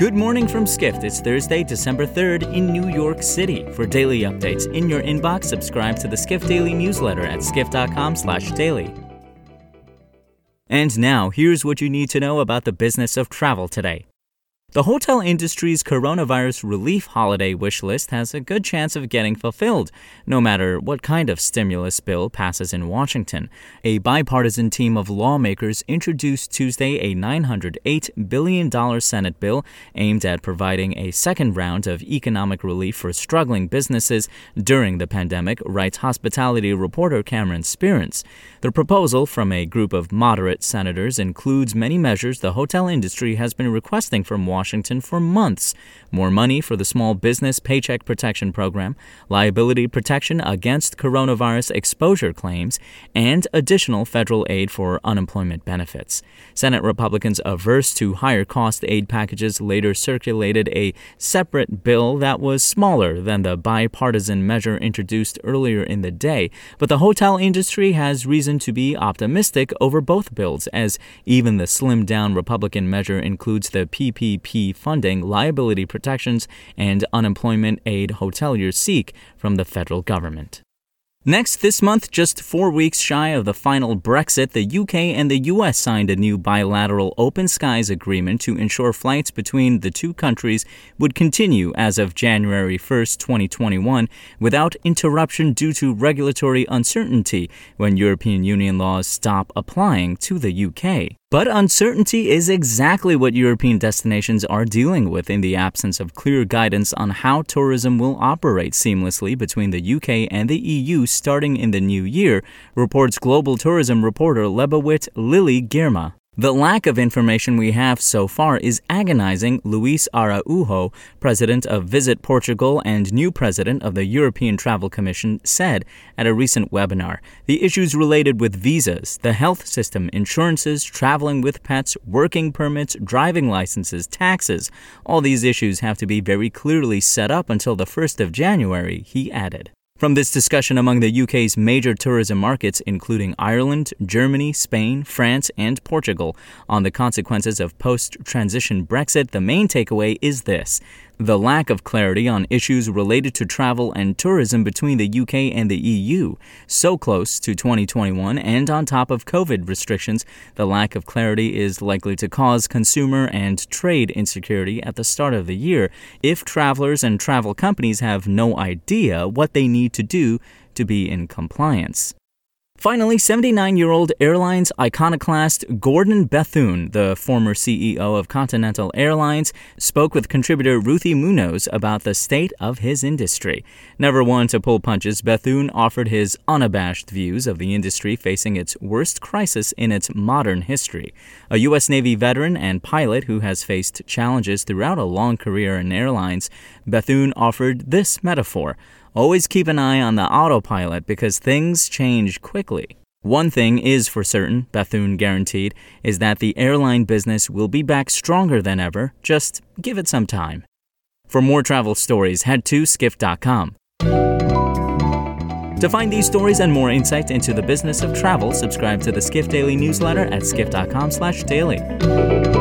Good morning from Skift. It's Thursday, December 3rd in New York City. For daily updates in your inbox, subscribe to the Skift Daily newsletter at skift.com/daily. And now, here's what you need to know about the business of travel today. The hotel industry's coronavirus relief holiday wish list has a good chance of getting fulfilled, no matter what kind of stimulus bill passes in Washington. A bipartisan team of lawmakers introduced Tuesday a $908 billion Senate bill aimed at providing a second round of economic relief for struggling businesses during the pandemic, writes hospitality reporter Cameron Sperance. The proposal from a group of moderate senators includes many measures the hotel industry has been requesting from Washington Washington for months. More money for the Small Business Paycheck Protection Program, liability protection against coronavirus exposure claims, and additional federal aid for unemployment benefits. Senate Republicans averse to higher cost aid packages later circulated a separate bill that was smaller than the bipartisan measure introduced earlier in the day, but the hotel industry has reason to be optimistic over both bills, as even the slimmed down Republican measure includes the PPP funding, liability protections, and unemployment aid hoteliers seek from the federal government. Next, this month, just four weeks shy of the final Brexit, the UK and the US signed a new bilateral open skies agreement to ensure flights between the two countries would continue as of January 1, 2021, without interruption due to regulatory uncertainty when European Union laws stop applying to the UK. But uncertainty is exactly what European destinations are dealing with in the absence of clear guidance on how tourism will operate seamlessly between the UK and the EU starting in the new year, reports global tourism reporter Lebawit Lily Girma. The lack of information we have so far is agonizing, Luis Araujo, president of Visit Portugal and new president of the European Travel Commission, said at a recent webinar. The issues related with visas, the health system, insurances, traveling with pets, working permits, driving licenses, taxes, all these issues have to be very clearly set up until the 1st of January, he added. From this discussion among the UK's major tourism markets, including Ireland, Germany, Spain, France, and Portugal, on the consequences of post transition Brexit, the main takeaway is this the lack of clarity on issues related to travel and tourism between the UK and the EU, so close to 2021, and on top of COVID restrictions, the lack of clarity is likely to cause consumer and trade insecurity at the start of the year if travelers and travel companies have no idea what they need to do to be in compliance. Finally, 79 year old airlines iconoclast Gordon Bethune, the former CEO of Continental Airlines, spoke with contributor Ruthie Munoz about the state of his industry. Never one to pull punches, Bethune offered his unabashed views of the industry facing its worst crisis in its modern history. A U.S. Navy veteran and pilot who has faced challenges throughout a long career in airlines, Bethune offered this metaphor. Always keep an eye on the autopilot because things change quickly. One thing is for certain, Bethune guaranteed, is that the airline business will be back stronger than ever. Just give it some time. For more travel stories, head to skift.com. To find these stories and more insight into the business of travel, subscribe to the Skift Daily newsletter at skift.com/daily.